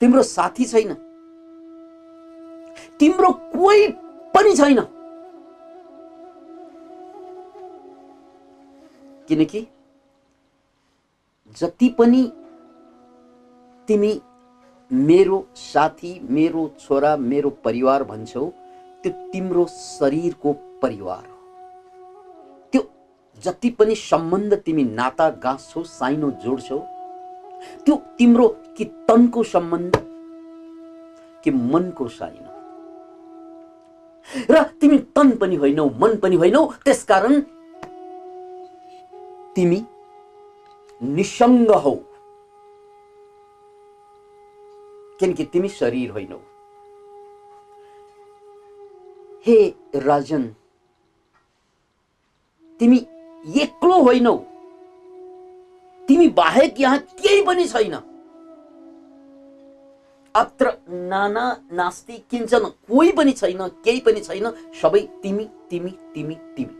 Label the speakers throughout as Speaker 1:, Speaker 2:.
Speaker 1: तिम्रो साथी छैन। तिम्रो कोही पनि छैन। किनकि जति पनि तिमी मेरो साथी मेरो छोरा मेरो परिवार भन्छौ त्यो तिम्रो शरीरको परिवार हो। त्यो जति पनि सम्बन्ध तिमी नाता गाँच्छौ साइनो जोड्छौ त्यो तिम्रो कि तनको सम्बन्ध कि मनको साइनो र तिमी तन पनि होइनौ मन पनि होइनौ त्यसकारण तिमी निसङ्ग हौ। किनकि तिमी शरीर होइनौ। हे राजन तिमी एक्लो होइनौ। तिमी बाहेक यहाँ केही पनि छैन। अत्र नाना नास्ति किञ्चन कोही पनि छैन केही पनि छैन सबै तिमी तिमी तिमी तिमी।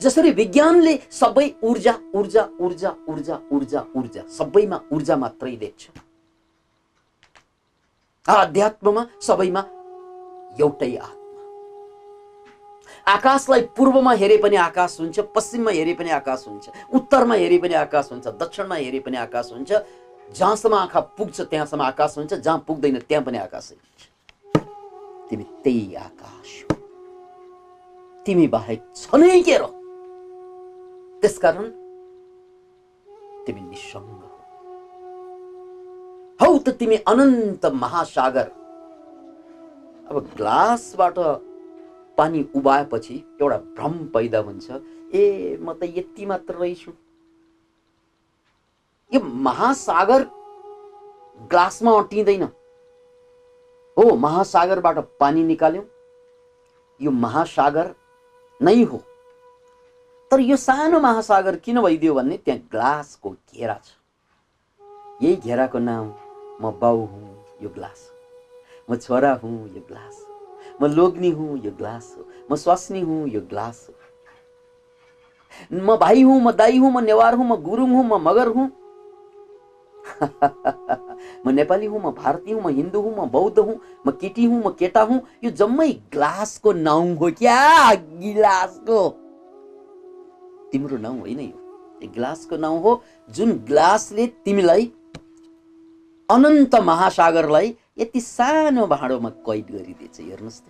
Speaker 1: जसरी विज्ञानले सबै ऊर्जा ऊर्जा ऊर्जा ऊर्जा ऊर्जा ऊर्जा सबैमा ऊर्जा मात्रै देख्छ। आध्यात्ममा सबैमा एउटै आत्मा। आकाशलाई पूर्वमा हेरे पनि आकाश हुन्छ पश्चिममा हेरे पनि आकाश हुन्छ उत्तरमा हेरे पनि आकाश हुन्छ दक्षिणमा हेरे पनि आकाश हुन्छ। जहाँसम्म आँखा पुग्छ त्यहाँसम्म आकाश हुन्छ जहाँ पुग्दैन त्यहाँ पनि आकाशै हुन्छ। तिमी त्यही आकाश हो। तिमी बाहेक छ नै के र त्यसकारण तिमी निसङ्ग हौ। हौ त तिमी अनन्त महासागर। अब ग्लासबाट पानी उभाएपछि एउटा भ्रम पैदा हुन्छ। ए म त यति मात्र रहेछु। यो महासागर ग्लासमा अटिँदैन हो महासागरबाट पानी निकाल्यौँ। यो महासागर नै हो। तर यो सानो महासागर किन भइदियो भन्ने त्यहाँ ग्लासको घेरा छ। यही घेराको नाम म बाउ हुँ यो ग्लास म छोरा हुँ यो ग्लास म लोग्नी हुँ यो ग्लास हो। म स्वास्नी हुँ यो ग्लास हो। म भाइ हुँ म दाई हुँ म नेवार हुँ म गुरुङ हुँ म मगर हुँ। म नेपाली हुँ म भारतीय हुँ म हिन्दू हुँ म बौद्ध हुँ म केटी हुँ म केटा हुँ यो जम्मै ग्लासको नाउँ हो क्या? गिलासको। तिम्रो नाउँ होइन यो। ग्लासको नाउँ हो जुन ग्लासले तिमीलाई अनन्त महासागरलाई यति सानो भाँडोमा कैद गरिदिएछ हेर्नुहोस् त।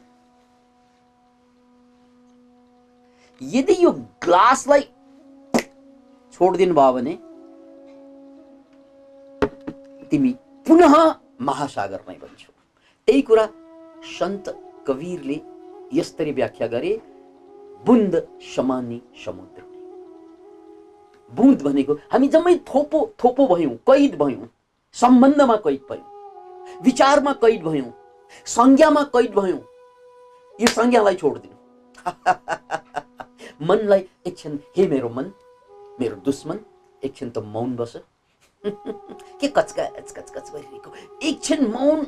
Speaker 1: यदि यो ग्लासलाई छोडिदिनु भयो भने तिमी पुनः महासागर नै बन्छौ। त्यही कुरा सन्त कवीरले यसरी व्याख्या गरे बुन्द समानी समुद्र। बुन्द भनेको हामी जम्मै थोपो थोपो भयौँ कैद भयौँ सम्बन्धमा कैद भयौँ विचारमा कैद भयौँ संज्ञामा कैद भयौँ। यो संज्ञालाई छोडिदिनु। मनलाई एकछिन हे मेरो मन मेरो दुश्मन एकछिन त मौन बस। के कचकच कचकच गरिरहेको एकछिन मौन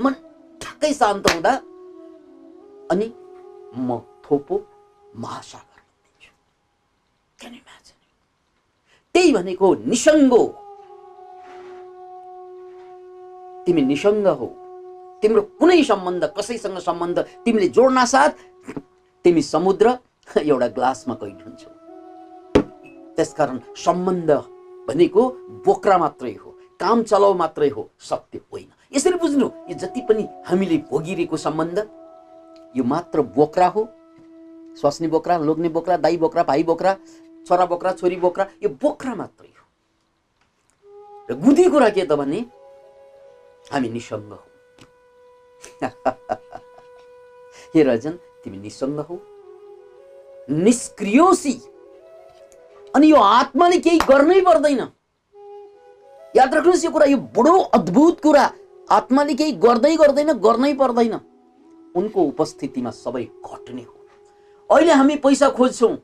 Speaker 1: मन ठ्याक्कै शान्त हुँदा अनि म थोपो महासागर? त्यही भनेको निसङ्गो तिमी निसङ्ग हौ। तिम्रो कुनै सम्बन्ध कसैसँग सम्बन्ध तिमीले जोड्न साथ तिमी समुद्र एउटा ग्लासमा हुन्छौ। त्यसकारण सम्बन्ध भनेको बोक्रा मात्रै हो काम चलाउ मात्रै हो सत्य होइन। यसरी बुझ्नु यो जति पनि हामीले भोगिरहेको सम्बन्ध यो मात्र बोक्रा हो। स्वास्नी बोक्रा लोग्ने बोक्रा दाई बोक्रा भाइ बोक्रा छोरा बोक्रा छोरी बोक्रा यो बोक्रा मात्रै हो। र गुदी कुरा के त भने हामी निसङ्ग हौ। हे रजन तिमी निसङ्ग हौ। निष्क्रियोसी अनि यो आत्माले केही गर्नै पर्दैन। याद राख्नुहोस् यो कुरा यो बडो अद्भुत कुरा। आत्माले केही गर्दै गर्दैन गर्नै पर्दैन। उनको उपस्थितिमा सबै घट्ने हो। अहिले हामी पैसा खोज्छौँ।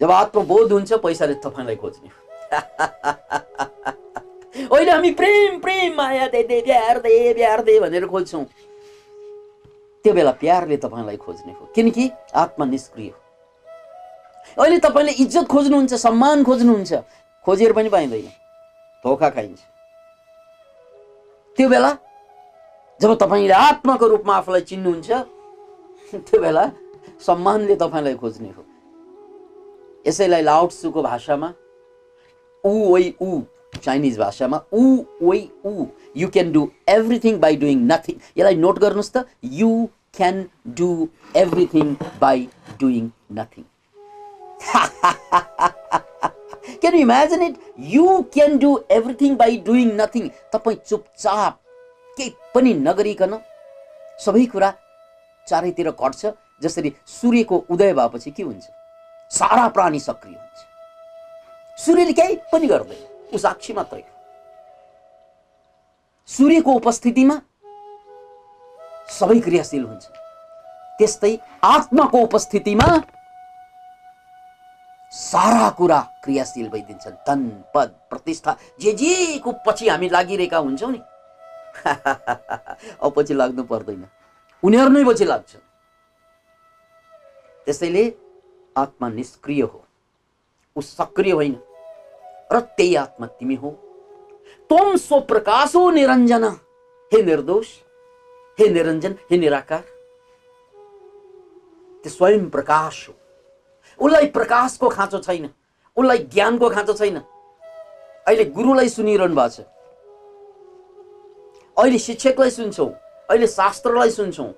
Speaker 1: जब आत्मबोध हुन्छ पैसाले तपाईँलाई खोज्ने अहिले हामी प्रेम प्रेम माया दे दे प्यार दे प्यार दे भनेर खोज्छौँ। त्यो बेला प्यारले तपाईँलाई खोज्ने हो। किनकि आत्मा निष्क्रिय हो। अहिले तपाईँले इज्जत खोज्नुहुन्छ सम्मान खोज्नुहुन्छ। खोजेर पनि पाइँदैन। धोका खाइन्छ। त्यो बेला जब तपाईँले आत्माको रूपमा आफूलाई चिन्नुहुन्छ त्यो बेला सम्मानले तपाईँलाई खोज्ने हो। यसैलाई लाउट्सुको भाषामा ऊ वै ऊ चाइनिज भाषामा ऊ वै ऊ। You can do everything by doing nothing यसलाई नोट गर्नुहोस् त। You can do everything by doing nothing can you imagine it you can do everything by doing nothing तपाईँ चुपचाप केही पनि नगरिकन सबै कुरा चारैतिर घट्छ। जसरी सूर्यको उदय भएपछि के हुन्छ? सारा प्राणी सक्रिय हुन्छ। सूर्यले केही पनि गर्दैन। ऊ साक्षी मात्रै सूर्यको उपस्थितिमा सबै क्रियाशील हुन्छ। त्यस्तै आत्माको उपस्थितिमा सारा कुरा क्रियाशील भइदिन्छन्। धन, पद, प्रतिष्ठा, जे जेको पछि हामी लागिरहेका हुन्छौँ नि। अब पछि लाग्नु पर्दैन। उनीहरू नै पछि त्यसैले आत्मा निष्क्रिय हो। ऊ सक्रिय होइन। र त्यही आत्मा तिमी हो। तम हो निरञ्जन। हे निर्दोष, हे निरञ्जन, हे निराकार। त्यो स्वयं प्रकाश हो। उसलाई प्रकाशको खाँचो छैन। उसलाई ज्ञानको खाँचो छैन। अहिले गुरुलाई सुनिरहनु भएको छ। अहिले शिक्षकलाई सुन्छौँ। अहिले शास्त्रलाई सुन्छौँ।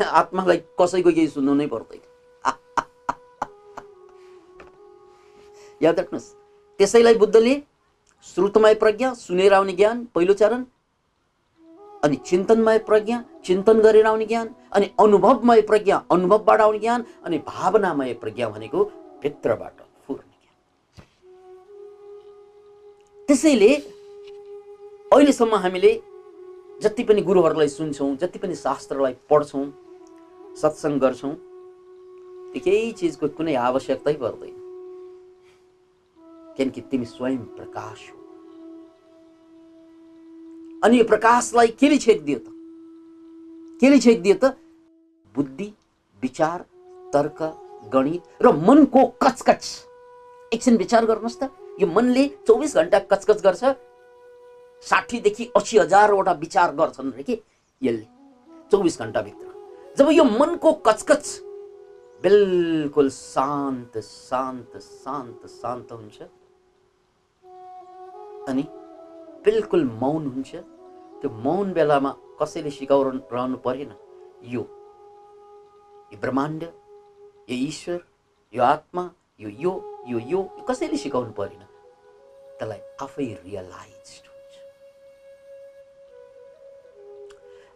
Speaker 1: आत्मालाई कसैको केही सुन्नु नै पर्दैन। याद राख्नुहोस्। त्यसैलाई बुद्धले श्रुतमय प्रज्ञा सुनेर आउने ज्ञान पहिलो चरण अनि चिन्तनमय प्रज्ञा चिन्तन गरेर आउने ज्ञान अनि अनुभवमय प्रज्ञा अनुभवबाट आउने ज्ञान अनि भावनामय प्रज्ञा भनेको भित्रबाट फुर्ने ज्ञान। त्यसैले अहिलेसम्म हामीले जति पनि गुरुहरूलाई सुन्छौँ जति पनि शास्त्रलाई पढ्छौँ सत्सङ्ग गर्छौँ त्यो केही चिजको कुनै आवश्यकतै पर्दैन। किनकि तिमी स्वयं प्रकाश हो। अनि यो प्रकाशलाई केले छेकिदियो त? केले छेकिदियो त? बुद्धि विचार तर्क गणित र मनको कचकच। एकछिन विचार गर्नुहोस् त। यो मनले चौबिस घन्टा कचकच गर्छ। साठीदेखि असी हजारवटा विचार गर्छन् रे कि? यसले चौबिस घन्टाभित्र जब यो मनको कचकच बिल्कुल शान्त शान्त शान्त शान्त हुन्छ अनि बिल्कुल मौन हुन्छ। त्यो मौन बेलामा कसैले सिकाउनु रहनु परेन। यो यो ब्रह्माण्ड यो ईश्वर यो आत्मा यो यो यो यो कसैले सिकाउनु परेन। त्यसलाई आफै रियलाइज हुन्छ।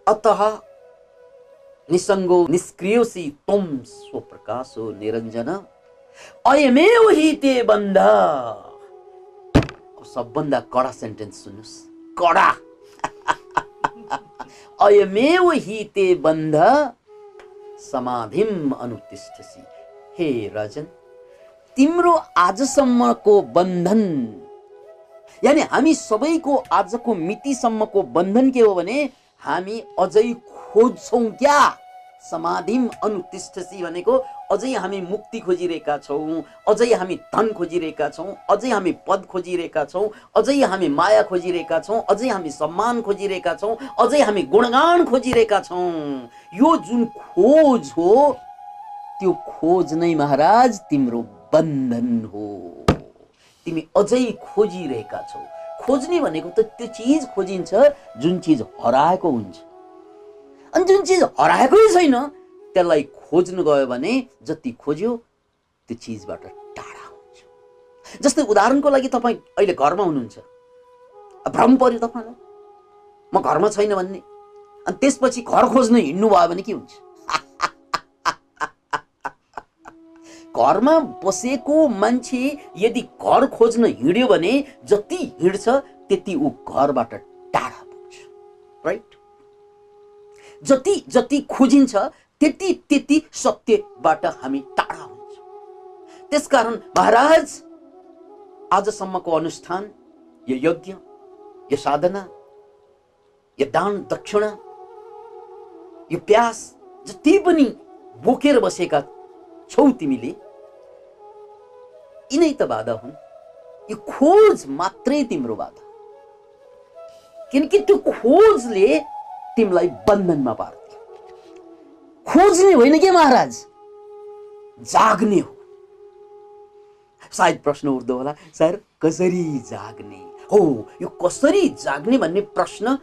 Speaker 1: अत निसङ्गो निष्क्रियोसी त्वम स्वप्रकाशो निरञ्जन। अयमेव हि ते बन्ध। सबभन्दा कडा सेन्टेन्स सुन्नुहोस्। कडा। अयमेव हि ते बन्ध समाधिम अनुतिष्ठसी। हे राजन तिम्रो आजसम्मको बन्धन यानि हामी सबैको आजको मितिसम्मको बन्धन के हो भने हामी अझै खोज्छौँ क्या? समाधिम अनुतिष्ठसी भनेको अझै हामी मुक्ति खोजिरहेका छौँ अझै हामी धन खोजिरहेका छौँ अझै हामी पद खोजिरहेका छौँ अझै हामी माया खोजिरहेका छौँ अझै हामी सम्मान खोजिरहेका छौँ अझै हामी गुणगान खोजिरहेका छौँ। यो जुन खोज हो त्यो खोज नै महाराज तिम्रो बन्धन हो। तिमी अझै खोजिरहेका छौ। खोज्ने भनेको त त्यो चिज खोजिन्छ जुन चिज हराएको हुन्छ। अनि जुन चिज हराएकै छैन त्यसलाई खोज्नु गयो भने जति खोज्यो त्यो चिजबाट टाढा हुन्छ। जस्तै उदाहरणको लागि तपाईँ अहिले घरमा हुनुहुन्छ। भ्रम पर्यो तपाईँलाई। म घरमा छैन भन्ने। अनि त्यसपछि घर खोज्न हिँड्नु भयो भने के हुन्छ? घरमा बसेको मान्छे यदि घर खोज्न हिँड्यो भने जति हिँड्छ त्यति ऊ घरबाट टाढा पुग्छ। राइट जति जति खोजिन्छ त्यति त्यति सत्यबाट हामी टाढा हुन्छ। त्यसकारण महाराज आजसम्मको अनुष्ठान यो यज्ञ यो साधना यो दान दक्षिणा यो प्यास जति पनि बोकेर बसेका छौ तिमीले यिनै त बाधा हुन्। यो खोज मात्रै तिम्रो बाधा। किनकि त्यो खोजले तिमीलाई बन्धनमा पार्थ्यो खोज्ने होइन के महाराज? जाग्ने हो। सायद प्रश्न उठ्दो होला। सर कसरी जाग्ने? हो यो कसरी जाग्ने भन्ने प्रश्न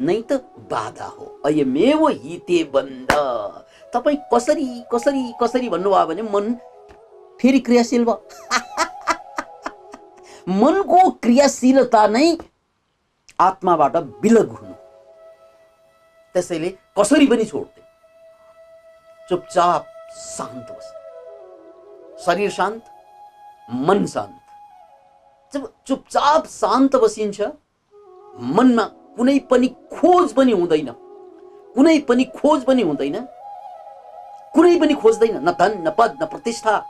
Speaker 1: नै त बाधा हो। अयमेव हिते बन्द। तपाईँ कसरी कसरी कसरी भन्नुभयो भने मन फेरि क्रियाशील भयो। मनको क्रियाशीलता नै आत्माबाट विलग हुनु। त्यसैले कसरी पनि छोड्दै चुपचाप शान्त बस। शरीर शान्त मन शान्त जब चुपचाप शान्त बसिन्छ, मनमा कुनै पनि खोज पनि हुँदैन। कुनै पनि खोज पनि हुँदैन। कुनै पनि खोज्दैन न धन, न पद, न प्रतिष्ठा,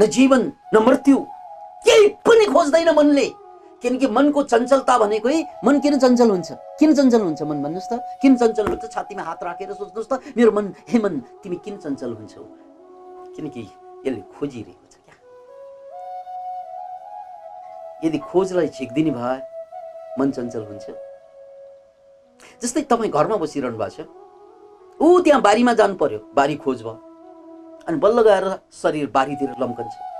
Speaker 1: न जीवन, न मृत्यु। केही पनि खोज्दैन मनले। किनकि मनको चञ्चलता भनेकै मन किन चञ्चल हुन्छ? किन चञ्चल हुन्छ मन भन्नुहोस् त? किन चञ्चल हुन्छ? छातीमा हात राखेर सोच्नुहोस् त। मेरो मन हे मन तिमी किन चञ्चल हुन्छौ? किनकि यसले खोजिरहेको छ क्या। यदि खोजलाई झिक्दिने भए मन चञ्चल हुन्छ? जस्तै तपाईँ घरमा बसिरहनु भएको छ। ऊ त्यहाँ बारीमा जानु पर्यो। बारी खोज भयो। अनि बल्ल गएर शरीर बारीतिर लम्कन्छ।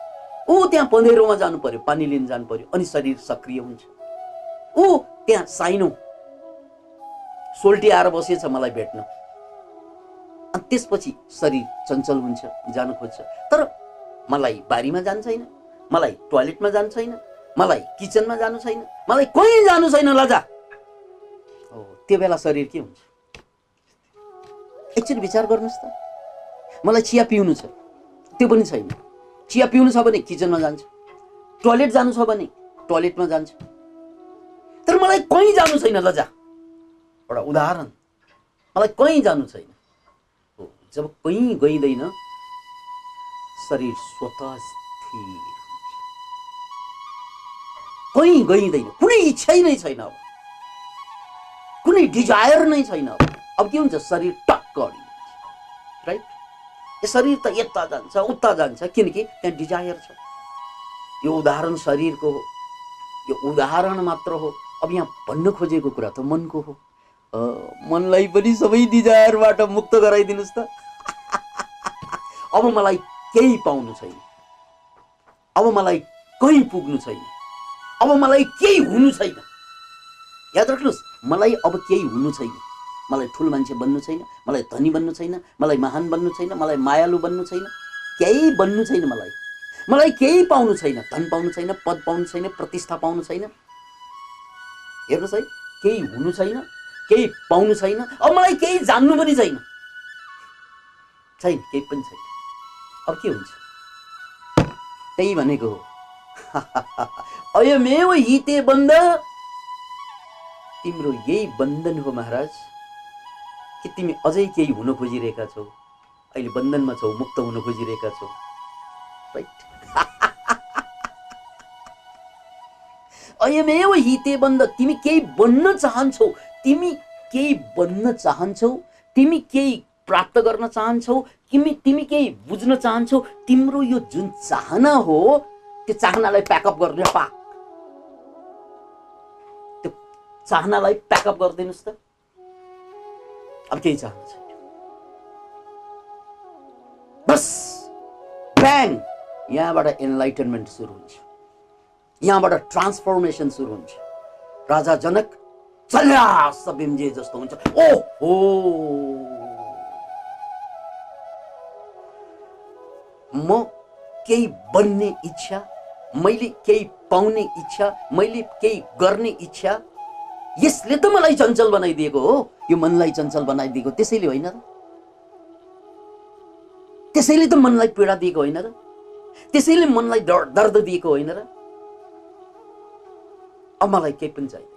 Speaker 1: ऊ त्यहाँ पँधेरोमा जानु पर्यो पानी लिन जानु पर्यो अनि शरीर सक्रिय हुन्छ। ऊ त्यहाँ साइनो सोल्टी आएर बसेछ मलाई भेट्न। अनि त्यसपछि शरीर चञ्चल हुन्छ जानु खोज्छ। तर मलाई बारीमा जानु छैन मलाई टोयलेटमा जानु छैन मलाई किचनमा जानु छैन मलाई कहीँ जानु छैन लजा हो त्यो बेला शरीर के हुन्छ? एकचोटि विचार गर्नुहोस् त। मलाई चिया पिउनु छ त्यो पनि छैन। चिया पिउनु छ भने किचनमा जान्छ। टोयलेट जानु छ भने टोयलेटमा जान्छ। तर मलाई कहीँ जानु छैन लजा एउटा उदाहरण। मलाई कहीँ जानु छैन। हो जब कहीँ गइँदैन शरीर स्वत स्थिर कहीँ गइँदैन। कुनै इच्छै नै छैन अब। कुनै डिजायर नै छैन अब। अब के हुन्छ? शरीर टक्क अडिन्छ राइट शरीर त यता जान्छ उता जान्छ किनकि त्यहाँ डिजायर छ यो उदाहरण शरीरको हो यो उदाहरण मात्र हो। अब यहाँ भन्न खोजेको कुरा त मनको हो। मनलाई पनि सबै डिजायरबाट मुक्त गराइदिनुहोस् त। अब मलाई केही पाउनु छैन। अब मलाई कहीँ पुग्नु छैन। अब मलाई केही हुनु छैन। याद राख्नुहोस् मलाई अब केही हुनु छैन। मलाई ठुलो मान्छे बन्नु छैन मलाई धनी बन्नु छैन मलाई महान बन्नु छैन मलाई मायालु बन्नु छैन केही बन्नु छैन मलाई। मलाई केही पाउनु छैन धन पाउनु छैन पद पाउनु छैन प्रतिष्ठा पाउनु छैन। हेर्नुहोस् है केही हुनु छैन केही पाउनु छैन अब मलाई केही जान्नु पनि छैन। छैन केही पनि छैन। अब के हुन्छ? त्यही भनेको हो। अयमेव हिते बन्द। तिम्रो यही बन्धन हो महाराज कि तिमी अझै केही हुन खोजिरहेका छौ? अहिले बन्धनमा छौ मुक्त हुन खोजिरहेका छौ? अयमेव हिते बन्द तिमी केही बन्न चाहन्छौ? तिमी केही बन्न चाहन्छौ? तिमी केही प्राप्त गर्न चाहन्छौ? तिमी तिमी केही बुझ्न चाहन्छौ? तिम्रो यो जुन चाहना हो त्यो चाहनालाई प्याकअप गर्ने पाक। त्यो चाहनालाई प्याकअप गरिदिनुहोस् त। अब केही चाहनु छैन बस। ब्याङ यहाँबाट एनलाइटनमेन्ट सुरु हुन्छ। यहाँबाट ट्रान्सफर्मेसन सुरु हुन्छ। राजा जनक बिम्जे जस्तो हुन्छ। हो म केही बन्ने इच्छा मैले केही पाउने इच्छा मैले केही गर्ने इच्छा यसले त मलाई चञ्चल बनाइदिएको हो। यो मनलाई चञ्चल बनाइदिएको त्यसैले होइन र। त्यसैले त मनलाई पीडा दिएको होइन र। त्यसैले मनलाई डर दर्द दिएको होइन र। अब मलाई केही पनि चाहिँदैन।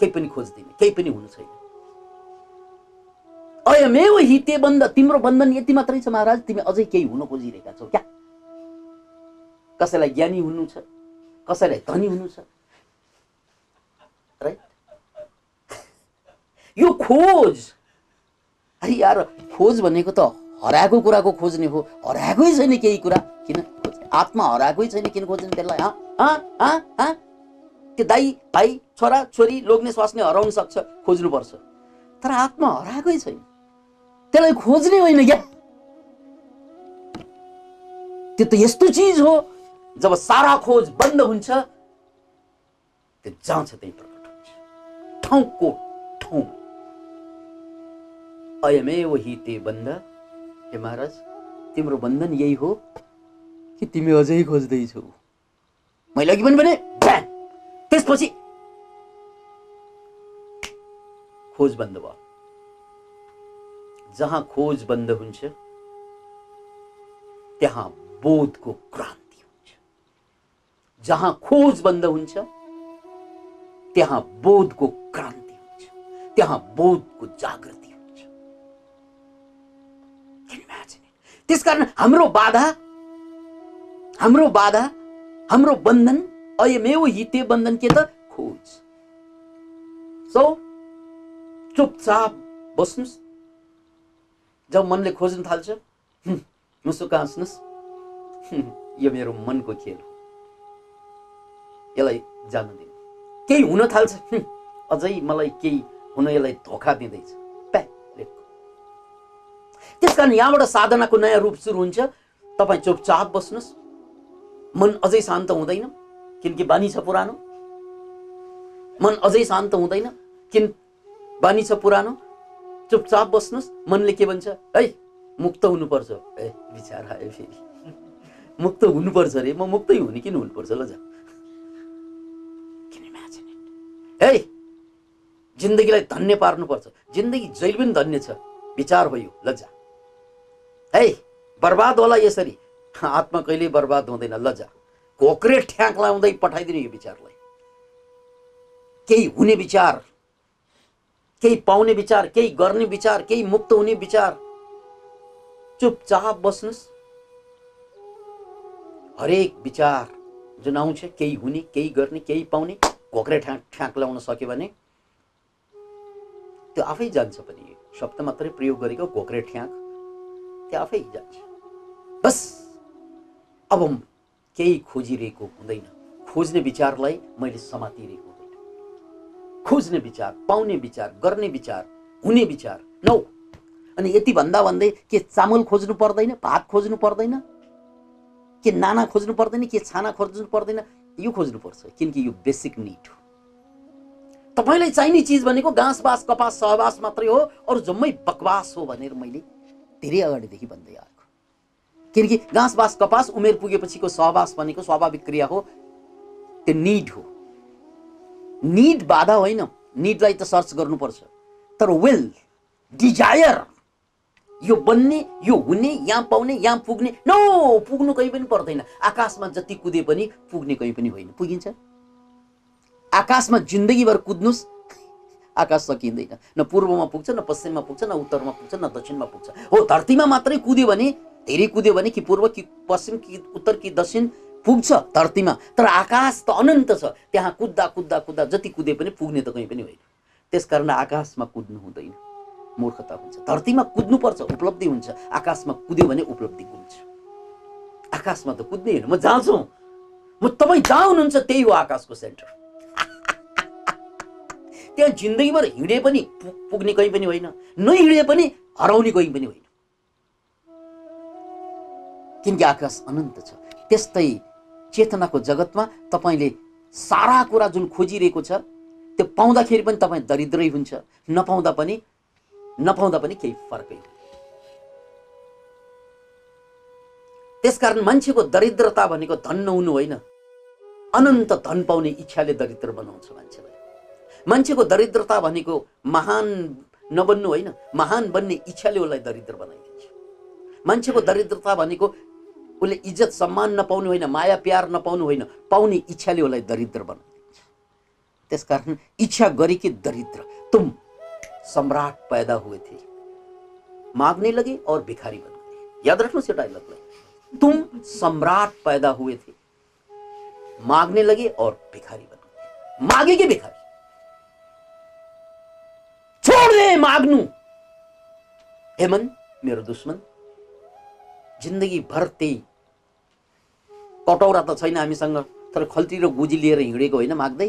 Speaker 1: केही पनि खोज्दिनँ केही पनि हुनु छैन। अयमेव हिते बन्द तिम्रो बन्धन यति मात्रै छ महाराज तिमी अझै केही हुन खोजिरहेका छौ क्या? कसैलाई ज्ञानी हुनु छ कसैलाई धनी हुनु छ राइट यो खोज। अरे यार खोज भनेको त हराएको कुराको खोज्ने हो। हराएकै छैन केही कुरा। किन? आत्मा हराएकै छैन किन खोज्ने त्यसलाई त्यो दाई भाइ छोरा छोरी लोग्ने स्वास्ने हराउन सक्छ खोज्नुपर्छ। तर आत्मा हराएकै छैन। त्यसलाई खोज्ने होइन क्या। त्यो त यस्तो चिज हो जब सारा खोज बन्द हुन्छ त्यो जहाँ छ त्यही प्रकट हुन्छ। ठाउँको ठाउँ। अयमेव हि ते बन्द। हे महाराज तिम्रो बन्धन यही हो कि तिमी अझै खोज्दैछौ? मैले अघि पनि भने! त्यसपछि खोज बन्द भयो। जहाँ खोज बन्द हुन्छ त्यहाँ बोधको क्रान्ति हुन्छ। जहाँ खोज बन्द हुन्छ त्यहाँ बोधको क्रान्ति हुन्छ। त्यहाँ बोधको जागृति त्यसकारण हाम्रो बाधा हाम्रो बाधा हाम्रो बन्धन अयमेव हिते बन्धन के त? खोज। सो चुपचाप बस्नुहोस् जब मनले खोज्न थाल्छ "हुँ, मुसुक हाँस्नुहोस् "हुँ, यो मेरो मनको खेल हो। यसलाई जान दिनु। केही हुन थाल्छ। "हुँ, अझै मलाई केही हुन यसलाई धोका दिँदैछ। त्यसकारण यहाँबाट साधनाको नयाँ रूप सुरु हुन्छ। तपाईँ चुपचाप बस्नुहोस्। मन अझै शान्त हुँदैन किनकि बानी छ पुरानो। मन अझै शान्त हुँदैन किन बानी छ पुरानो। चुपचाप बस्नुहोस्। मनले के भन्छ है मुक्त हुनुपर्छ। ए विचार आयो फेरि मुक्त हुनुपर्छ अरे। म मुक्तै हुने किन हुनुपर्छ? ल जा? है जिन्दगीलाई धन्य पार्नुपर्छ। जिन्दगी जहिले पनि धन्य छ। विचार हो यो लजा है बर्बाद होला यसरी आत्मा कहिल्यै बर्बाद हुँदैन लजा घोक्रे ठ्याक लाउँदै पठाइदिनु यो विचारलाई। केही हुने विचार केही पाउने विचार केही गर्ने विचार केही मुक्त हुने विचार। चुपचाप बस्नुहोस् हरेक विचार जुन आउँछ केही हुने केही गर्ने केही पाउने घोक्रे ठ्याक ठ्याक लाउन सक्यो भने त्यो आफै जान्छ पनि। शब्द मात्रै प्रयोग गरेको घोक्रे ठ्याक। आफै जान्छ बस। अब केही खोजिरहेको हुँदैन। खोज्ने विचारलाई मैले समातिरहेको हुँदैन। खोज्ने विचार पाउने विचार गर्ने विचार हुने विचार नौ। अनि यति भन्दा भन्दै के चामल खोज्नु पर्दैन भात खोज्नु पर्दैन के नाना खोज्नु पर्दैन के छाना खोज्नु पर्दैन यो खोज्नुपर्छ किनकि यो बेसिक निड हो। तपाईँलाई चाहिने चिज भनेको घाँस बाँस कपास सहवास मात्रै हो अरू जम्मै बकवास हो भनेर मैले धेरै अगाडिदेखि भन्दै आएको। किनकि घाँस बाँस कपास उमेर पुगेपछिको सहवास भनेको स्वाभाविक क्रिया हो। त्यो निड हो। निड बाधा होइन। निडलाई त सर्च गर्नुपर्छ। तर विल डिजायर यो बन्ने यो हुने यहाँ पाउने यहाँ पुग्ने नो पुग्नु कहीँ पनि पर्दैन। आकाशमा जति कुदे पनि पुग्ने कहीँ पनि होइन। पुगिन्छ। आकाशमा जिन्दगीभर कुद्नुहोस् आकाश सकिँदैन न पूर्वमा पुग्छ न पश्चिममा पुग्छ न उत्तरमा पुग्छ न दक्षिणमा पुग्छ। हो धरतीमा मात्रै कुद्यो भने धेरै कुद्यो भने कि पूर्व कि पश्चिम कि उत्तर कि दक्षिण पुग्छ धरतीमा तर आकाश त अनन्त छ। त्यहाँ कुद्दा कुद्दा कुद्दा जति कुदे पनि पुग्ने त कहीँ पनि होइन। त्यसकारण आकाशमा कुद्नु हुँदैन। मूर्खता हुन्छ। धरतीमा कुद्नुपर्छ उपलब्धि हुन्छ। आकाशमा कुद्यो भने उपलब्धि हुन्छ। आकाशमा त कुद्ने होइन। म जहाँ छु म तपाईँ जहाँ हुनुहुन्छ त्यही हो आकाशको सेन्टर। त्यहाँ जिन्दगीभर हिँडे पनि पुग्ने कहीँ पनि होइन नहिँडे पनि हराउने कहीँ पनि होइन। किनकि आकाश अनन्त छ। त्यस्तै चेतनाको जगतमा तपाईँले सारा कुरा जुन खोजिरहेको छ त्यो पाउँदाखेरि पनि तपाईँ दरिद्रै हुन्छ नपाउँदा पनि नपाउँदा पनि केही फरकै त्यसकारण मान्छेको दरिद्रता भनेको धन नहुनु होइन। अनन्त धन पाउने इच्छाले दरिद्र बनाउँछ मान्छेलाई। मान्छेको दरिद्रता भनेको महान नबन्नु होइन, महान बन्ने इच्छाले उसलाई दरिद्र बनाइदिन्छ। मान्छेको दरिद्रता भनेको उसले इज़्ज़त, सम्मान नपाउनु होइन, माया, प्यार नपाउनु होइन, पाउने इच्छाले उसलाई दरिद्र बनाइदिन्छ। त्यसकारण इच्छा गरे कि दरिद्र, तुम सम्राट पैदा हुए थे। मांगने लगे और भिखारी बन गए। याद रखना इस डायलॉगलाई तुम सम्राट पैदा हुए थे। मांगने लगे और भिखारी बन गए। मागे कि भिखारी। दे माग्नु। हेमन मेरो दुश्मन जिन्दगी भर त्यही। कटौरा त छैन हामीसँग तर खल्ती र गुजी लिएर हिँडेको होइन माग्दै।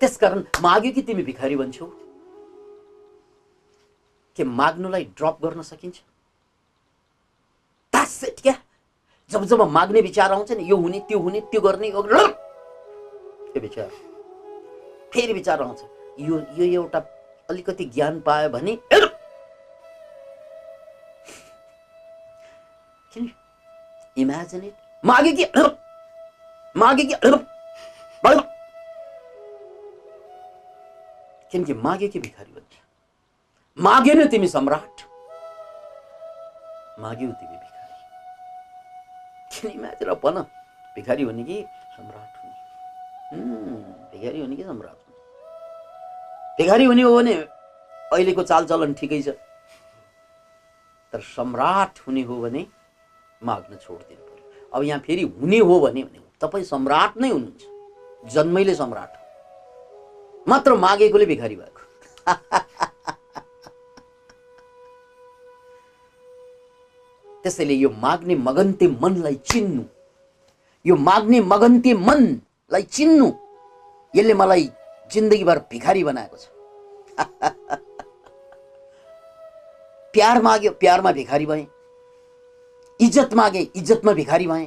Speaker 1: त्यसकारण माग्यो कि तिमी भिखारी बन्छौ? के माग्नुलाई ड्रप गर्न सकिन्छ? क्या जब जब माग्ने विचार आउँछ नि यो हुने त्यो हुने त्यो गर्ने यो विचार। फेरि विचार आउँछ। यो यो एउटा अलिकति ज्ञान पायो भने इमेजिन इट मागे कि मागे कि किनकि मागे कि भिखारी बन्छ मागेन तिमी सम्राट। माग्यौ तिमी भिखारी। किन? इमेजिन भन। भिखारी हुने कि सम्राट हुने भिखारी हुने कि सम्राट? भिखारी हुने हो भने अहिलेको चालचलन ठिकै छ। तर सम्राट हुने हो भने माग्न छोडिदिनु पर्यो। अब यहाँ फेरि हुने हो भने तपाईँ सम्राट नै हुनुहुन्छ। जन्मैले सम्राट मात्र मागेकोले भिखारी भएको। त्यसैले यो माग्ने मगन्ते मनलाई चिन्नु। यो माग्ने मगन्ते मनलाई चिन्नु। यसले मलाई जिन्दगीभर भिखारी छ। प्यार माग्यो, प्यारमा भिखारी भएँ। इज़्ज़त मागे, इज्जतमा भिखारी भएँ।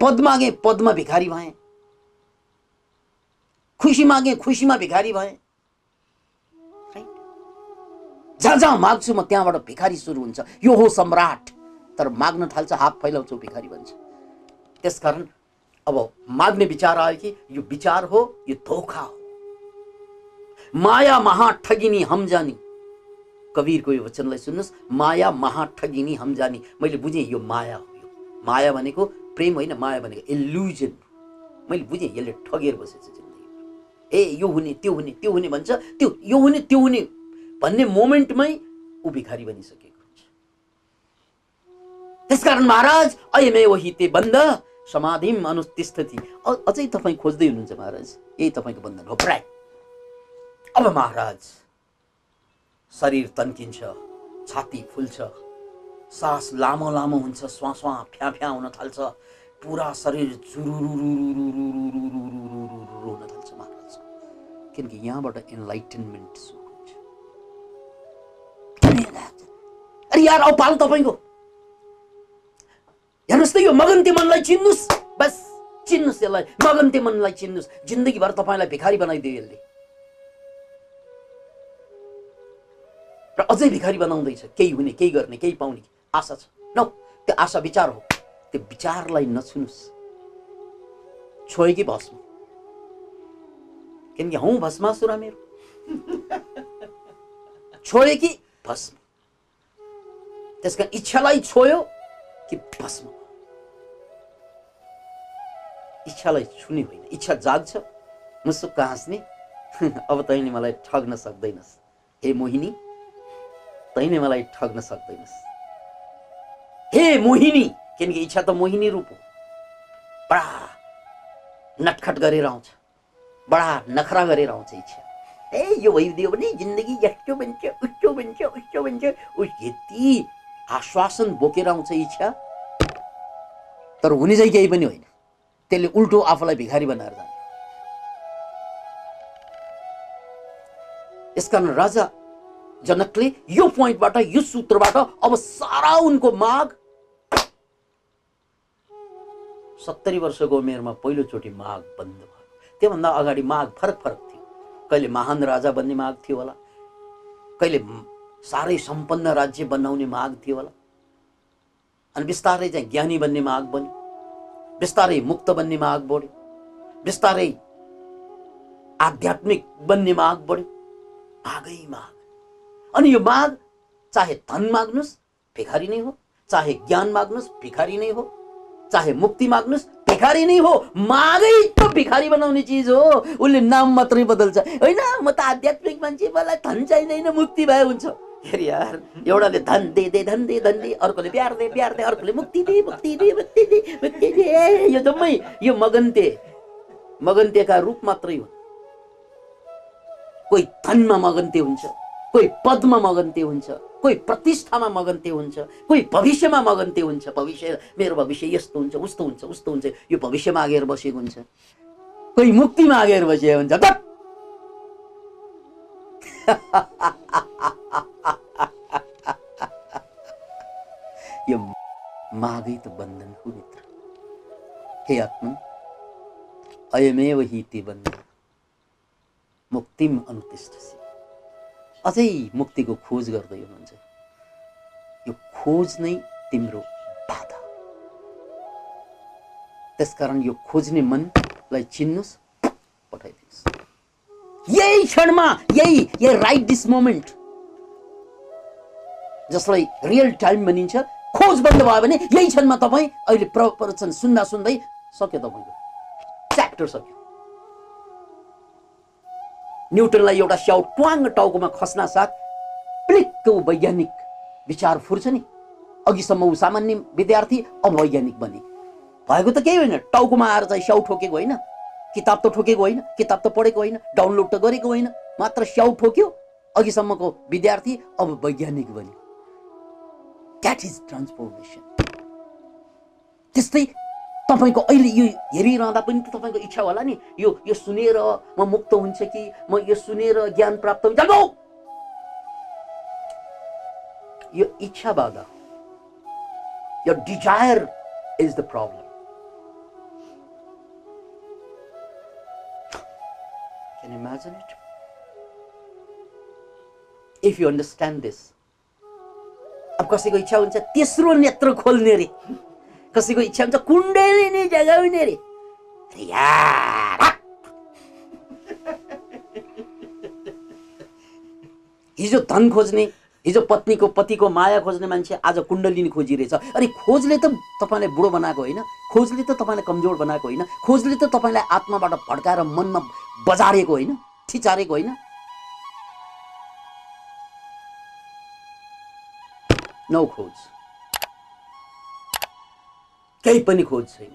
Speaker 1: पद मागे, पदमा भिखारी भएँ। खुसी मागे खुसीमा भिखारी Right? जहाँ जहाँ माग्छु म, त्यहाँबाट भिखारी सुरु हुन्छ। यो हो सम्राट। तर माग्न थाल्छ हात फैलाउँछु, भिखारी भन्छ त्यसकारण अब माग्ने विचार आयो कि यो विचार हो यो धोखा हो। माया महा ठगिनी हम जानी कवीरको यो वचनलाई सुन्नुहोस् माया महा ठगिनी हम जानी मैले बुझेँ यो माया हो यो। माया भनेको प्रेम होइन माया भनेको इल्युजन मैले बुझेँ यसले ठगेर बसेछ जिन्दगी ए यो हुने त्यो हुने त्यो हुने भन्छ त्यो यो हुने त्यो हुने भन्ने मोमेन्टमै ऊ भिखारी बनिसकेको हुन्छ। त्यसकारण महाराज अयमे वही ते बन्द। समाधिम अनुतिष्ठति। अझै तपाईँ खोज्दै हुनुहुन्छ महाराज? यही तपाईँको बन्धन हो। प्राय। अब महाराज शरीर तन्किन्छ छाती फुल्छ सास लामो लामो हुन्छ स्वा स्वा फ्या फ्या हुन थाल्छ पुरा शरीर हुन थाल्छ महाराज किनकि यहाँबाट इन्लाइटनमेन्ट सुरु हुन्छ अरे यार औ पालो तपाईँको हेर्नुहोस् त यो मगन्ते मनलाई चिन्नुहोस् बस चिन्नुहोस् यसलाई मगन्ते मनलाई चिन्नुहोस् जिन्दगीभर तपाईँलाई भिखारी बनाइदियो यसले र अझै भिखारी बनाउँदैछ केही हुने केही गर्ने केही पाउने आशा छ न त्यो आशा विचार हो त्यो विचारलाई नछुनुहोस् छोयो कि भस्म किनकि हौ भस्मासुरा मेरो छोयो कि भस्म त्यसका इच्छालाई छोयो कि भस्म इच्छालाई छुने होइन इच्छा जाग्छ मुसुक्क हाँस्ने अब तैँले मलाई ठग्न सक्दैनस् हे मोहिनी तैँले मलाई ठग्न सक्दैनस् हे मोहिनी किनकि इच्छा त मोहिनी रूप हो बडा नटखट गरेर आउँछ बडा नखरा गरेर आउँछ इच्छा ए यो भइदियो भने जिन्दगी यस्तो बन्छ उस्तो बन्छ उस्तो बन्छ उस यति आश्वासन बोकेर आउँछ इच्छा तर हुने चाहिँ केही पनि होइन। त्यसले उल्टो आफूलाई भिखारी बनाएर जाने यसकारण राजा जनकले यो पोइन्टबाट यो सूत्रबाट अब सारा उनको माग सत्तरी वर्षको उमेरमा पहिलोचोटि माग बन्द भयो। त्योभन्दा अगाडि माग फरक फरक थियो। कहिले महान राजा बन्ने माग थियो होला। कहिले साह्रै सम्पन्न राज्य बनाउने माग थियो होला अनि बिस्तारै चाहिँ ज्ञानी बन्ने माग बन्यो बिस्तारै मुक्त बन्ने माग बढ्यो बिस्तारै आध्यात्मिक बन्ने माग बढ्यो मागै माग। अनि यो माग चाहे धन माग्नुहोस् भिखारी नै हो चाहे ज्ञान माग्नुहोस् भिखारी नै हो चाहे मुक्ति माग्नुहोस् भिखारी नै हो मागै त भिखारी बनाउने चिज हो। उसले नाम मात्रै बदल्छ होइन म त आध्यात्मिक मान्छे मलाई धन चाहिँदैन मुक्ति भए हुन्छ। हेर यार एउटाले धन दे दे धन दे धन दे अर्कोले प्यार दे प्यार दे अर्कोले मुक्ति दे मुक्ति दे मुक्ति दे मुक्ति दे। यो जम्मै यो मगन्ते मगन्तेका रूप मात्रै हो। कोही धनमा मगन्ते हुन्छ कोही पदमा मगन्ते हुन्छ कोही प्रतिष्ठामा मगन्ते हुन्छ कोही भविष्यमा मगन्ते हुन्छ। भविष्य मेरो भविष्य यस्तो हुन्छ उस्तो हुन्छ उस्तो हुन्छ यो भविष्य मागेर बसेको हुन्छ। कोही मुक्ति मागेर बसेको हुन्छ। मागै त बन्धन हो मित्र हे आत्मन अयमेव हि ते बन्धन मुक्तिम अनुतिष्ठसी अझै मुक्तिको खोज गर्दै हुनुहुन्छ यो खोज नै तिम्रो बाधा त्यसकारण यो खोज्ने मनलाई चिन्नुहोस् पठाइदिनुहोस् यही क्षणमा यही यही राइट दिस मोमेन्ट जसलाई रियल टाइम भनिन्छ खोज बन्द भयो भने यही क्षणमा तपाईँ अहिले प्र- प्रवचन सुन्दा सुन्दै सक्यो तपाईँको। च्याप्टर सक्यो। न्युटनलाई एउटा स्याउ ट्वाङ टाउकोमा खस्ना साथ प्लिक्क ऊ वैज्ञानिक विचार फुर्छ नि। अघिसम्म ऊ सामान्य विद्यार्थी अब वैज्ञानिक बने। भएको त केही होइन। टाउकोमा आएर चाहिँ स्याउ ठोकेको होइन। किताब त ठोकेको होइन। किताब त पढेको होइन। डाउनलोड त गरेको होइन। मात्र स्याउ ठोक्यो। अघिसम्मको विद्यार्थी अब वैज्ञानिक बन्यो। द्याट इज ट्रान्सफर्मेसन त्यस्तै तपाईँको अहिले यो हेरिरहँदा पनि त तपाईँको इच्छा होला नि यो यो सुनेर म मुक्त हुन्छ कि म यो सुनेर ज्ञान प्राप्त हुन्छ नो! यो इच्छा बाधा यो desire is the problem Can you imagine it? If you understand this, अब कसैको इच्छा हुन्छ तेस्रो नेत्र खोल्ने रे। कसैको इच्छा हुन्छ कुण्डलिनी जगाउने रे! हिजो धन खोज्ने हिजो पत्नीको पतिको माया खोज्ने मान्छे आज कुण्डलिनी खोजिरहेछ। अरे खोजले त तपाईँलाई बुढो बनाएको होइन खोजले त तपाईँलाई कमजोर बनाएको होइन खोजले त तपाईँलाई आत्माबाट भड्काएर मनमा बजारेको होइन ठिचारेको होइन। नौ खोज। केही पनि खोज छैन